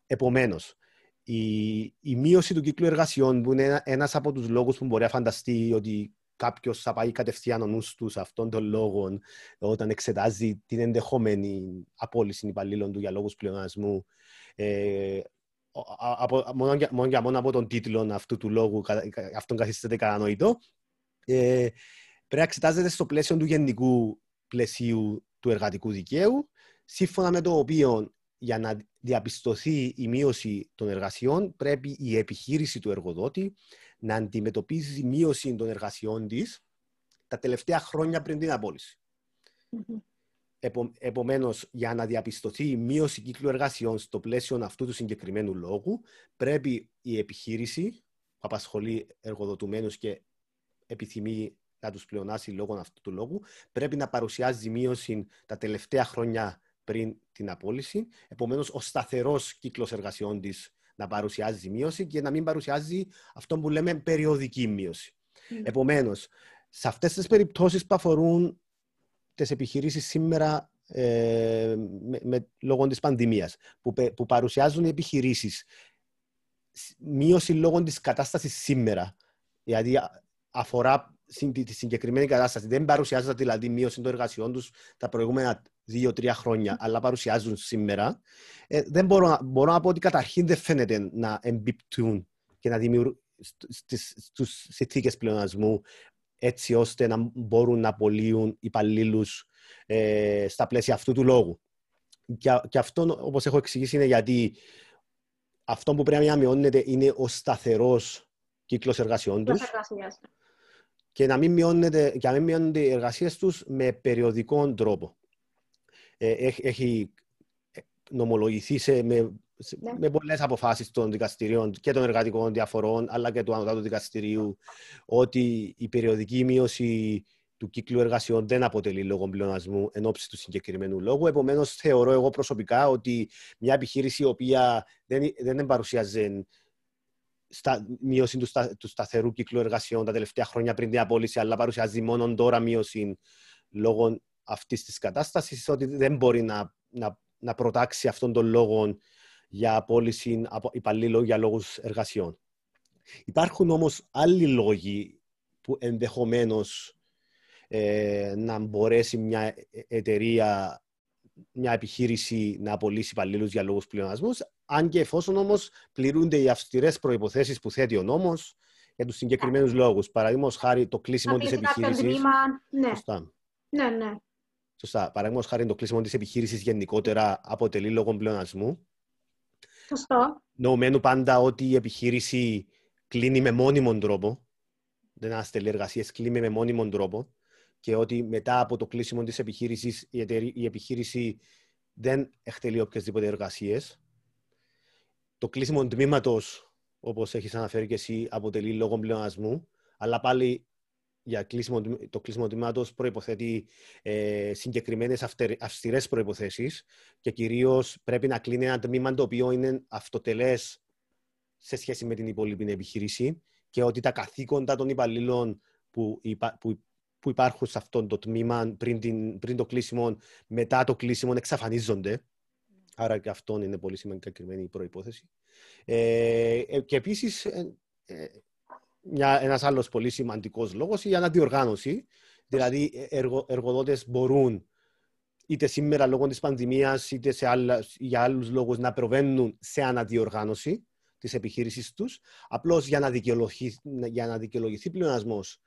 Επομένως, η, η μείωση του κύκλου εργασιών, που είναι ένα από τους λόγους που μπορεί να φανταστεί ότι κάποιος θα πάει κατευθείαν ο νους του σε αυτόν τον λόγο όταν εξετάζει την ενδεχόμενη απόλυση υπαλλήλων του για λόγους πλεονασμού. Ε, από, μόνο, για, μόνο για μόνο από τον τίτλο αυτού του λόγου, αυτόν καθίσταται κατανοητό. Ε, πρέπει να εξετάζεται στο πλαίσιο του γενικού πλαισίου του εργατικού δικαίου, σύμφωνα με το οποίο για να διαπιστωθεί η μείωση των εργασιών πρέπει η επιχείρηση του εργοδότη να αντιμετωπίζει μείωση των εργασιών της τα τελευταία χρόνια πριν την απόλυση. Mm-hmm. Επο, Επομένως, για να διαπιστωθεί η μείωση κύκλου εργασιών στο πλαίσιο αυτού του συγκεκριμένου λόγου, πρέπει η επιχείρηση που απασχολεί εργοδοτουμένους και επιθυμεί να τους πλεονάσει λόγω αυτού του λόγου, πρέπει να παρουσιάζει μείωση τα τελευταία χρόνια πριν την απόλυση. Επομένως, ο σταθερός κύκλος εργασιών της να παρουσιάζει μείωση και να μην παρουσιάζει αυτό που λέμε περιοδική μείωση. Mm. Επομένως, σε αυτές τις περιπτώσεις που αφορούν τις επιχειρήσεις σήμερα ε, με, με, λόγω της πανδημίας που, που παρουσιάζουν οι επιχειρήσεις μείωση λόγω της κατάστασης σήμερα. Δηλαδή αφορά τη συγκεκριμένη κατάσταση. Δεν παρουσιάζεται δηλαδή μείωση των εργασιών τους τα προηγούμενα δύο-τρία χρόνια, αλλά παρουσιάζουν σήμερα. Ε, δεν μπορώ, μπορώ να πω ότι καταρχήν δεν φαίνεται να εμπιπτούν και να δημιουργούν στους συνθήκες πλεονασμού έτσι ώστε να μπορούν να απολύουν υπαλλήλους ε, στα πλαίσια αυτού του λόγου. Και, και αυτό, όπως έχω εξηγήσει, είναι γιατί αυτό που πρέπει να μειώνεται είναι ο σταθερός κύκλος εργασιών τους και να μην, μειώνεται, και να μην μειώνονται οι εργασίες τους με περιοδικό τρόπο. Ε, έχει, νομολογηθεί σε, με, ναι. με πολλές αποφάσεις των δικαστηρίων και των εργατικών διαφορών αλλά και του Ανωτάτου Δικαστηρίου ότι η περιοδική μείωση του κύκλου εργασιών δεν αποτελεί λόγο πλεονασμού εν ώψη του συγκεκριμένου λόγου. Επομένως, θεωρώ εγώ προσωπικά ότι μια επιχείρηση η οποία δεν, δεν παρουσιάζει στα, μείωση του, στα, του σταθερού κύκλου εργασιών τα τελευταία χρόνια πριν την απόλυση, αλλά παρουσιάζει μόνο τώρα μείωση λόγω αυτής της κατάστασης, ότι δεν μπορεί να, να, να προτάξει αυτόν τον λόγο για απόλυση υπαλλήλων για λόγους εργασιών. Υπάρχουν όμως άλλοι λόγοι που ενδεχομένως ε, να μπορέσει μια εταιρεία, μια επιχείρηση να απολύσει υπαλλήλους για λόγους πλεονασμούς, αν και εφόσον όμως πληρούνται οι αυστηρές προποθέσει που θέτει ο νόμος για τους συγκεκριμένους λόγους. Παραδείγματος χάρη το κλείσιμο της επιχείρησης. Ναι. Σωστά. Ναι, ναι. Σωστά. Παραδείγματος χάρη το κλείσιμο της επιχείρησης γενικότερα αποτελεί λόγο πλεονασμού. Σωστό. Νοουμένου πάντα ότι η επιχείρηση κλείνει με μόνιμον τρόπο. Δεν αναστελεί εργασίες, κλείνει με μόνιμον τρόπο και ότι μετά από το κλείσιμο της επιχείρησης η, η επιχείρηση δεν εκτελεί οποιασδήποτε εργασίες. Το κλείσιμο τμήματος, όπως έχεις αναφέρει και εσύ, αποτελεί λόγω πλεονασμού, αλλά πάλι για κλείσιμο, το κλείσιμο τμήματος προποθέτει ε, συγκεκριμένες αυστηρές προποθέσει και κυρίως πρέπει να κλείνει ένα τμήμα το οποίο είναι αυτοτελές σε σχέση με την υπόλοιπη επιχείρηση και ότι τα καθήκοντα των υπαλλήλων που, που που υπάρχουν σε αυτό το τμήμα πριν, την, πριν το κλείσιμο, μετά το κλείσιμο εξαφανίζονται. Άρα και αυτό είναι πολύ σημαντική προϋπόθεση. Ε, ε, και επίσης, ε, ε, μια, ένας άλλος πολύ σημαντικός λόγος είναι η αναδιοργάνωση. Δηλαδή, εργο, εργοδότες μπορούν είτε σήμερα λόγω της πανδημίας, είτε σε άλλα, για άλλους λόγους να προβαίνουν σε αναδιοργάνωση της επιχείρησης τους. Απλώς για να δικαιολογηθεί, για να δικαιολογηθεί πλεονασμός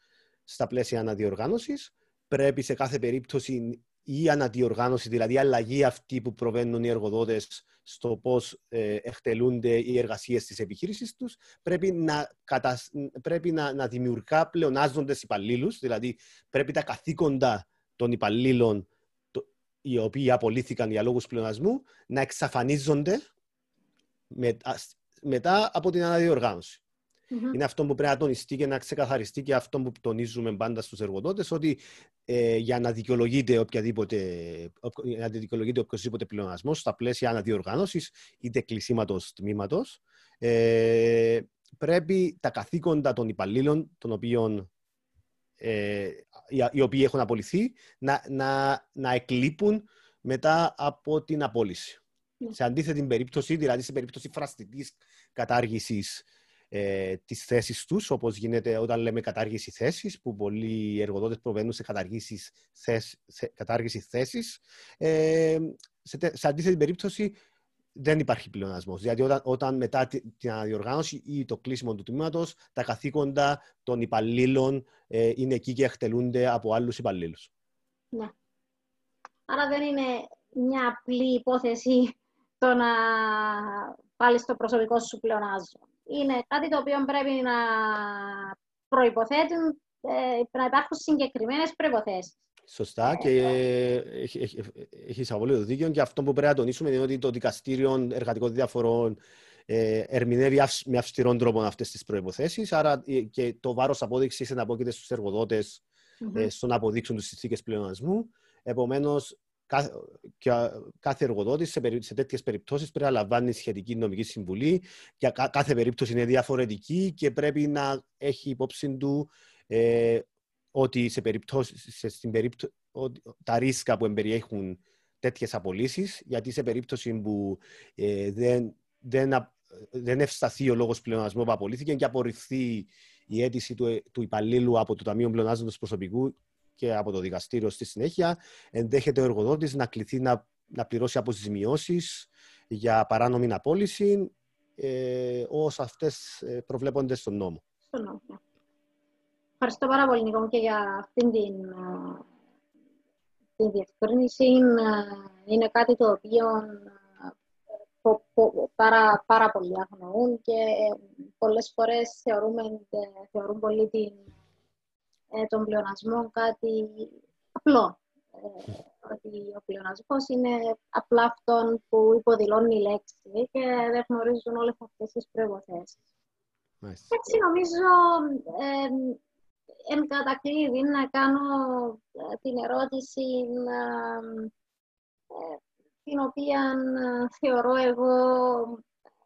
στα πλαίσια αναδιοργάνωσης. Πρέπει σε κάθε περίπτωση η αναδιοργάνωση, δηλαδή η αλλαγή αυτή που προβαίνουν οι εργοδότες στο πώς ε, εκτελούνται οι εργασίες της επιχείρησης τους, πρέπει, να, πρέπει να, να δημιουργά πλεονάζοντες υπαλλήλους, δηλαδή πρέπει τα καθήκοντα των υπαλλήλων οι οποίοι απολύθηκαν για λόγους πλεονασμού να εξαφανίζονται μετά από την αναδιοργάνωση. Mm-hmm. Είναι αυτό που πρέπει να τονιστεί και να ξεκαθαριστεί και αυτό που τονίζουμε πάντα στους εργοδότες ότι ε, για να δικαιολογείται οποιαδήποτε, για να δικαιολογείται οποιοδήποτε πλεονασμός στα πλαίσια αναδιοργάνωσης είτε κλεισίματος τμήματος, ε, πρέπει τα καθήκοντα των υπαλλήλων των οποίων ε, οι οποίοι έχουν απολυθεί να, να, να εκλείπουν μετά από την απόλυση. Mm. Σε αντίθετη περίπτωση, δηλαδή σε περίπτωση φραστικής κατάργησης ε, τις θέσεις τους, όπως γίνεται όταν λέμε κατάργηση θέσης, που πολλοί εργοδότες προβαίνουν σε κατάργηση θέσης. Ε, σε, σε αντίθετη περίπτωση, δεν υπάρχει πλεονασμός. Δηλαδή, όταν, όταν μετά την αναδιοργάνωση ή το κλείσιμο του τμήματος, τα καθήκοντα των υπαλλήλων ε, είναι εκεί και εκτελούνται από άλλους υπαλλήλους. Ναι. Άρα δεν είναι μια απλή υπόθεση το να πάλι στο προσωπικό σου πλεονάζω είναι κάτι το οποίο πρέπει να προϋποθέτουν ε, να υπάρχουν συγκεκριμένες προποθέσει. Σωστά και ε, έχει, έχεις, έχει απολύτω δίκιο. Και αυτό που πρέπει να τονίσουμε είναι ότι το Δικαστήριο Εργατικών Διαφορών ε, ερμηνεύει με αυστηρόν τρόπο αυτές τις προποθέσει. Άρα ε, και το βάρος απόδειξης είναι να απόκειται στους εργοδότες mm-hmm. ε, στο να αποδείξουν τι συνθήκες πλεονασμού. Επομένως, και κάθε εργοδότης σε, σε τέτοιες περιπτώσεις πρέπει να λαμβάνει σχετική νομική συμβουλή. Και κάθε περίπτωση είναι διαφορετική και πρέπει να έχει υπόψη του ε, ότι σε περιπτώσεις, σε, στην περίπτω, ότι τα ρίσκα που εμπεριέχουν τέτοιες απολύσεις, γιατί σε περίπτωση που ε, δεν, δεν, δεν ευσταθεί ο λόγος πλεονασμού που απολύθηκε και απορριφθεί η αίτηση του, του υπαλλήλου από το Ταμείο Πλεονάζοντος Προσωπικού και από το δικαστήριο στη συνέχεια, ενδέχεται ο εργοδότης να κληθεί να, να πληρώσει αποζημιώσεις για παράνομη απόλυση, ε, όσο αυτές ε, προβλέπονται στον νόμο. Στον νόμο. Ναι. Ευχαριστώ πάρα πολύ, Νίκο, και για αυτήν την, την διευκρίνηση. Είναι κάτι το οποίο πάρα, πάρα πολλοί αγνοούν και πολλές φορές θεωρούμε, θεωρούν πολύ την, ε, τον πλεονασμό κάτι απλό. Ε, ότι ο πλεονασμός είναι απλά αυτόν που υποδηλώνει η λέξη και δεν γνωρίζουν όλες αυτές τις προϋποθέσεις. Έτσι νομίζω ε, εν κατακλείδη να κάνω ε, την ερώτηση ε, την οποία ε, θεωρώ εγώ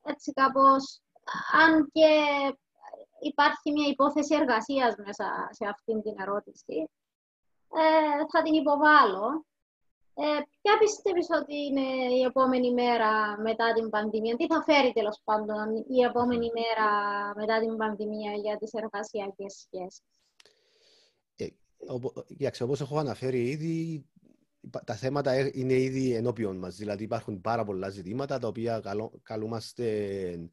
έτσι κάπως, αν και υπάρχει μια υπόθεση εργασίας μέσα σε αυτήν την ερώτηση, θα την υποβάλω. Ε, ποια πιστεύεις ότι είναι η επόμενη μέρα μετά την πανδημία, τι θα φέρει τέλος πάντων η επόμενη μέρα μετά την πανδημία για τις εργασιακές σχέσεις; Κοιτάξτε, όπως έχω αναφέρει ήδη, τα θέματα ε, είναι ήδη ενώπιον μας. Δηλαδή υπάρχουν πάρα πολλά ζητήματα τα οποία καλούμαστε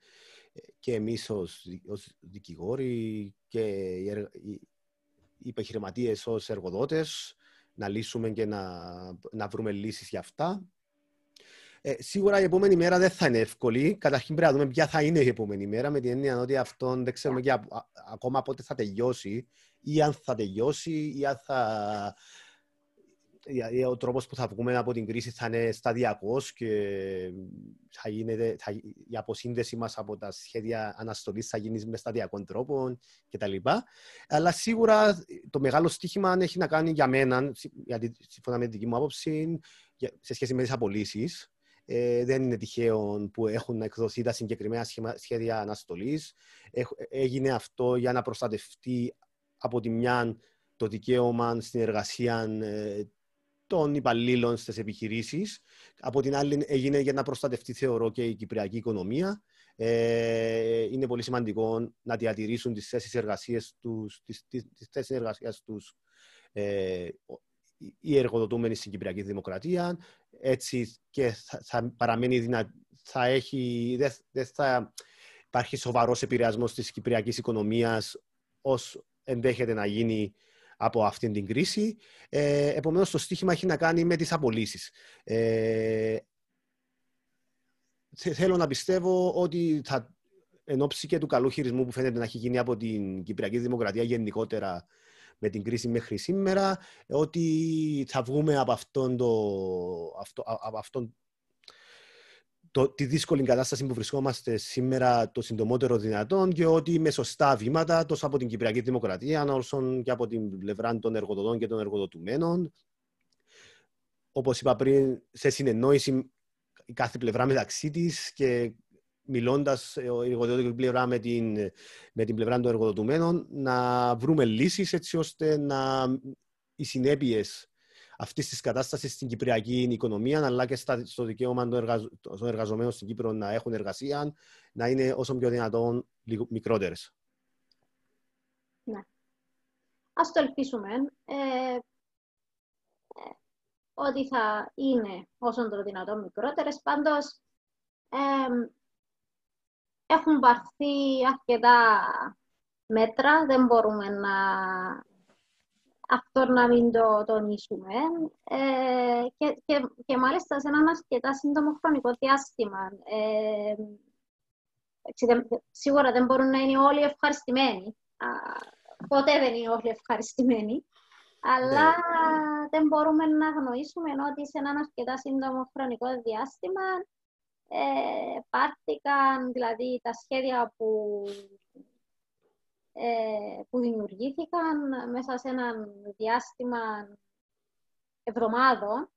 και εμείς ως, δικηγόροι και οι επιχειρηματίες ως εργοδότες να λύσουμε και να, να βρούμε λύσεις για αυτά. Ε, σίγουρα η επόμενη μέρα δεν θα είναι εύκολη. Καταρχήν πρέπει να δούμε ποια θα είναι η επόμενη μέρα με την έννοια ότι αυτό δεν ξέρουμε και ακόμα πότε θα τελειώσει ή αν θα τελειώσει ή αν θα... Ο τρόπος που θα βγούμε από την κρίση θα είναι σταδιακός και θα γίνεται, θα, η αποσύνδεση μας από τα σχέδια αναστολής θα γίνει με σταδιακών τρόπων κτλ. Αλλά σίγουρα το μεγάλο στοίχημα έχει να κάνει για μένα, γιατί σύμφωνα με την δική μου άποψη, σε σχέση με τις απολύσεις. Ε, δεν είναι τυχαίο που έχουν εκδοθεί τα συγκεκριμένα σχέδια αναστολής. Έγινε αυτό για να προστατευτεί από τη μια το δικαίωμα στην εργασία ε, των υπαλλήλων στις επιχειρήσεις. Από την άλλη, έγινε για να προστατευτεί, θεωρώ, και η κυπριακή οικονομία. Ε, είναι πολύ σημαντικό να διατηρήσουν τις θέσεις εργασίας τους, τις, τις θέσεις εργασίας τους ε, οι εργοδοτούμενοι στην Κυπριακή Δημοκρατία. Έτσι και θα, θα παραμένει δυνα... θα έχει, δεν, δεν θα υπάρχει σοβαρός επηρεασμός της Κυπριακής οικονομίας ως ενδέχεται να γίνει από αυτήν την κρίση. Ε, επομένως, το στίχημα έχει να κάνει με τις απολύσεις. Ε, θέλω να πιστεύω ότι θα, εν ώψη και του καλού χειρισμού που φαίνεται να έχει γίνει από την Κυπριακή Δημοκρατία γενικότερα με την κρίση μέχρι σήμερα, ότι θα βγούμε από αυτόν το, αυτό, από αυτόν το, τη δύσκολη κατάσταση που βρισκόμαστε σήμερα το συντομότερο δυνατόν και ότι με σωστά βήματα τόσο από την Κυπριακή Δημοκρατία όσο και από την πλευρά των εργοδοτών και των εργοδοτουμένων. Όπως είπα πριν, σε συνεννόηση η κάθε πλευρά μεταξύ της και μιλώντας η εργοδοτική πλευρά με την, με την πλευρά των εργοδοτουμένων, να βρούμε λύσεις έτσι ώστε να οι συνέπειες αυτής της κατάστασης στην κυπριακή οικονομία, αλλά και στο δικαίωμα των, εργαζομένων στην Κύπρο να έχουν εργασία, να είναι όσο πιο δυνατόν μικρότερες. Ναι. Ας το ελπίσουμε. Ε, ε, ότι θα είναι όσο το δυνατόν μικρότερες. Πάντως, ε, έχουν πάρθει αρκετά μέτρα. Δεν μπορούμε να αυτό να μην το τονίσουμε. Ε, και, και, και, μάλιστα σε έναν αρκετά σύντομο χρονικό διάστημα. Ε, σίγουρα δεν μπορούν να είναι όλοι ευχαριστημένοι. ποτέ δεν είναι όλοι ευχαριστημένοι. Αλλά ναι. δεν μπορούμε να αγνοήσουμε ότι σε έναν αρκετά σύντομο χρονικό διάστημα ε, πάρθηκαν δηλαδή τα σχέδια που ε, που δημιουργήθηκαν μέσα σε ένα διάστημα εβδομάδων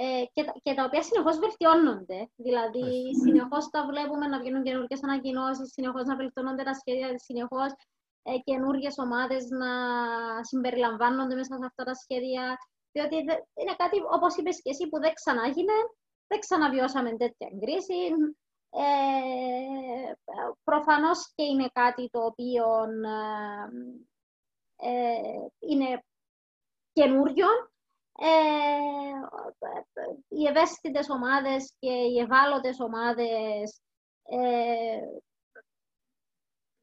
ε, και, και, τα οποία συνεχώς βελτιώνονται. Δηλαδή, συνεχώς τα βλέπουμε να βγαίνουν καινούργιες ανακοινώσεις, συνεχώς να βελτιώνονται τα σχέδια, συνεχώς ε, καινούργιες ομάδες να συμπεριλαμβάνονται μέσα σε αυτά τα σχέδια. Διότι είναι κάτι, όπως είπες και εσύ, που δεν ξανάγινε, δεν ξαναβιώσαμε τέτοια κρίση. Ε, προφανώς και είναι κάτι το οποίο ε, ε είναι καινούριο. Ε, οι ευαίσθητες ομάδες και οι ευάλωτες ομάδες ε,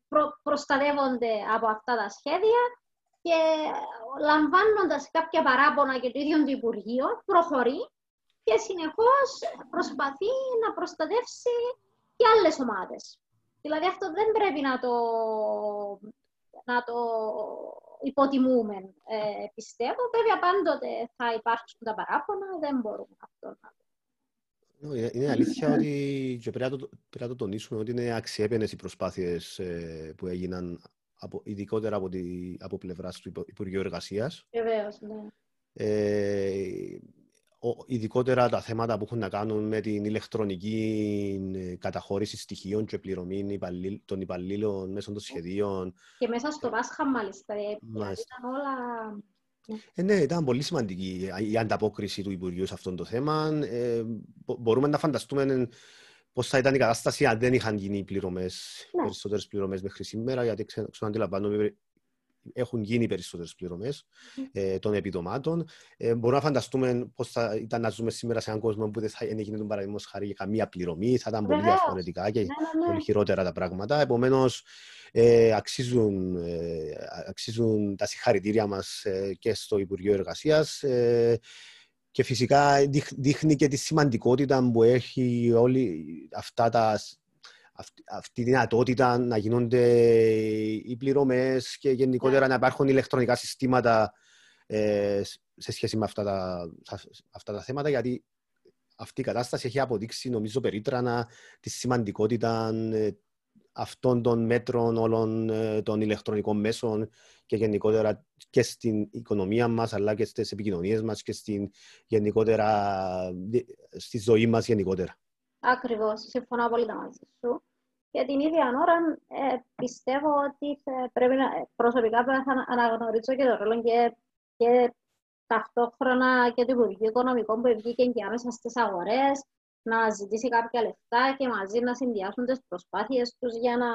προ, προστατεύονται από αυτά τα σχέδια και λαμβάνοντας κάποια παράπονα και το ίδιο το Υπουργείο, προχωρεί και συνεχώς προσπαθεί να προστατεύσει και άλλες ομάδες. Δηλαδή αυτό δεν πρέπει να το, να το υποτιμούμε, ε, πιστεύω. Βέβαια πάντοτε θα υπάρξουν τα παράπονα, δεν μπορούμε αυτό να το είναι αλήθεια ότι και πρέπει, να το, πρέπει να το τονίσουμε ότι είναι αξιέπαινες οι προσπάθειες ε, που έγιναν από, ειδικότερα από, τη, από πλευράς του Υπουργείου Εργασίας. Βεβαίως, ναι. Ε, ειδικότερα τα θέματα που έχουν να κάνουν με την ηλεκτρονική ε, καταχώρηση στοιχείων και πληρωμή των υπαλλήλων μέσω των σχεδίων. Και μέσα στο Πάσχα, μάλιστα. Ε, δηλαδή ήταν όλα ε, ναι, ήταν πολύ σημαντική η ανταπόκριση του Υπουργείου σε αυτό το θέμα. Ε, μπορούμε να φανταστούμε πώς θα ήταν η κατάσταση αν δεν είχαν γίνει πληρωμές, ναι. περισσότερες πληρωμές μέχρι σήμερα, γιατί ξέρω, αντιλαμβάνομαι έχουν γίνει περισσότερες πληρωμές ε, των επιδομάτων. Ε, μπορούμε να φανταστούμε πώς θα ήταν να ζούμε σήμερα σε έναν κόσμο που δεν θα έγινε τον παραδείγμα χάρη για καμία πληρωμή, θα ήταν πολύ διαφορετικά και ναι, ναι, ναι. πολύ χειρότερα τα πράγματα. Επομένως, ε, αξίζουν, ε, αξίζουν τα συγχαρητήρια μας ε, και στο Υπουργείο Εργασίας. Ε, και φυσικά δείχνει και τη σημαντικότητα που έχει όλοι αυτά τα αυτή, αυτή η δυνατότητα να γίνονται οι πληρωμές και γενικότερα ναι. να υπάρχουν ηλεκτρονικά συστήματα ε, σε σχέση με αυτά τα, αυτά τα θέματα, γιατί αυτή η κατάσταση έχει αποδείξει, νομίζω, περίτρανα τη σημαντικότητα ε, αυτών των μέτρων όλων ε, των ηλεκτρονικών μέσων και γενικότερα και στην οικονομία μας αλλά και στις επικοινωνίες μας και στην γενικότερα στη ζωή μας γενικότερα. Ακριβώς, συμφωνώ πολύ μαζί σου. Και την ίδια ώρα ε, πιστεύω ότι πρέπει να, προσωπικά πρέπει να αναγνωρίσω και το ρόλο και, και ταυτόχρονα και του Υπουργείου Οικονομικών που βγήκε και άμεσα στις αγορές να ζητήσει κάποια λεφτά και μαζί να συνδυάσουν τις προσπάθειες τους για να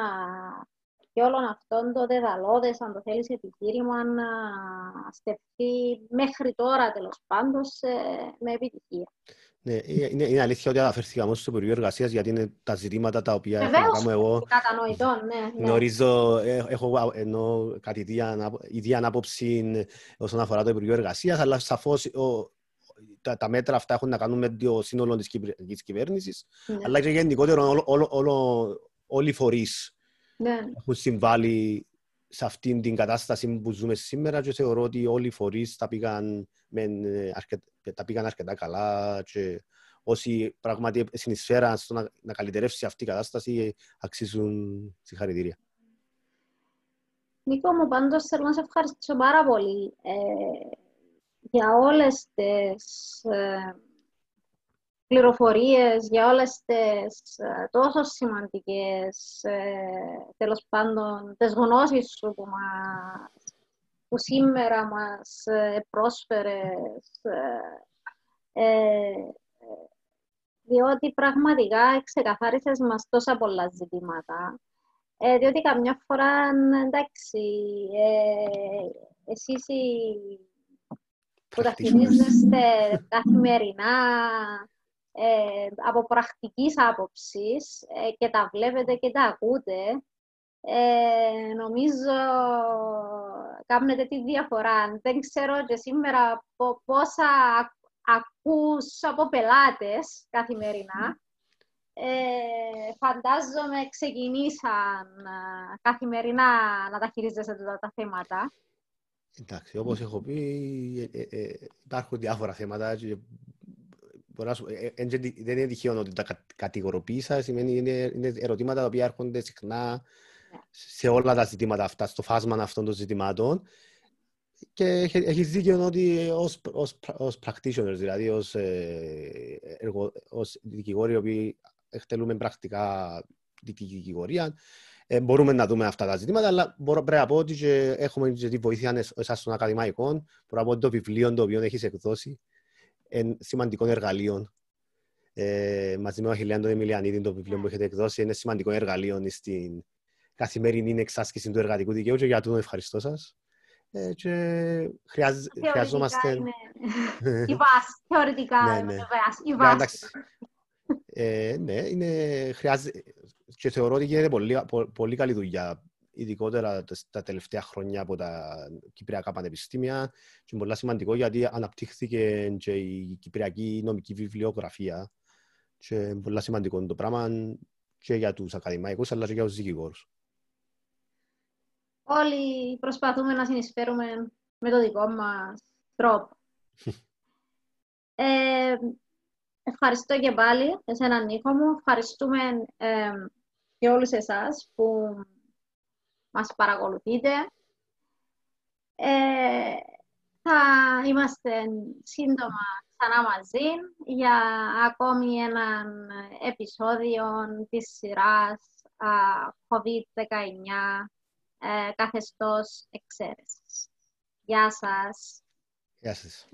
και όλων αυτών το δεδαλώδες, αν το θέλεις, επιχείρημα να στεφθεί μέχρι τώρα, τέλος πάντων, με επιτυχία. Ναι, είναι, είναι αλήθεια ότι αναφέρθηκα στο Υπουργείο Εργασίας γιατί είναι τα ζητήματα τα οποία Βεβαίως, έχω κάνω εγώ. Κατανοητό, ναι, ναι. Γνωρίζω, ε, έχω ενώ κάτι ίδια ανάποψη όσον αφορά το Υπουργείο Εργασίας, αλλά σαφώς τα, τα, μέτρα αυτά έχουν να κάνουν με το σύνολο της κυβέρνησης, ναι. αλλά και γενικότερα όλο, όλο, όλο, όλοι οι φορείς ναι. έχουν συμβάλει σε αυτήν την κατάσταση που ζούμε σήμερα και θεωρώ ότι όλοι οι φορείς τα πήγαν, με, τα πήγαν αρκετά καλά και όσοι πράγματι συνεισφέραν στο να, να καλυτερεύσει αυτή η κατάσταση αξίζουν συγχαρητήρια. Νίκο μου, πάντως θέλω να σε ευχαριστήσω πάρα πολύ ε, για όλες τις ε, πληροφορίες για όλες τις ε, τόσο σημαντικές, ε, τέλος πάντων, τις γνώσεις σου που, μας, που σήμερα μας ε, πρόσφερες, διότι πραγματικά ξεκαθάρισες μας τόσα πολλά ζητήματα. διότι καμιά φορά, εντάξει, εσείς που τα καθημερινά, ε, από πρακτικής άποψης ε, και τα βλέπετε και τα ακούτε, ε, νομίζω κάνετε τη διαφορά. Δεν ξέρω και σήμερα πόσα ακούς από πελάτες καθημερινά. Ε, φαντάζομαι ξεκινήσαν καθημερινά να τα χειρίζεσαι τα, τα θέματα. Εντάξει, όπως έχω πει, υπάρχουν διάφορα θέματα ε, ε, δεν είναι τυχαίο ότι τα κατηγοροποίησα, σημαίνει είναι, είναι ερωτήματα τα οποία έρχονται συχνά ναι. σε όλα τα ζητήματα αυτά, στο φάσμα αυτών των ζητημάτων. Και έχεις δίκιο ότι ως, ως, ως practitioners, δηλαδή ως, ε, εργο, ως δικηγόροι που εκτελούμε πρακτικά τη δικηγορία, Ε, μπορούμε να δούμε αυτά τα ζητήματα, αλλά μπορώ, πρέπει να πω ότι και έχουμε και τη βοήθεια εσάς των ακαδημαϊκών. Μπορώ να πω ότι το βιβλίο το οποίο έχεις εκδώσει είναι σημαντικό εργαλείο. Ε, μαζί με ο Αχιλιάν τον Εμιλιανίδη, το βιβλίο που έχετε εκδώσει, είναι σημαντικό εργαλείο στην καθημερινή εξάσκηση του εργατικού δικαίου και για το ευχαριστώ σας. Ε, και χρειάζ, χρειαζόμαστε... Είναι... η βάση, θεωρητικά ναι, ναι. η βάση. Ε, ναι, είναι, χρειάζεται, και θεωρώ ότι γίνεται πολύ, πολύ καλή δουλειά, ειδικότερα τα τελευταία χρόνια από τα Κυπριακά Πανεπιστήμια και είναι πολύ σημαντικό γιατί αναπτύχθηκε και η Κυπριακή νομική βιβλιογραφία και είναι πολύ σημαντικό το πράγμα και για τους ακαδημαϊκούς αλλά και για τους δικηγόρους. Όλοι προσπαθούμε να συνεισφέρουμε με το δικό μας τρόπο. ε, ευχαριστώ και πάλι εσένα Νίκο μου. Ευχαριστούμε ε, και όλους εσάς που μας παρακολουθείτε. Ε, θα είμαστε σύντομα ξανά μαζί για ακόμη ένα επεισόδιο της σειράς COVID-19 ε, καθεστώς εξαίρεσης. Γεια σας. Γεια σας.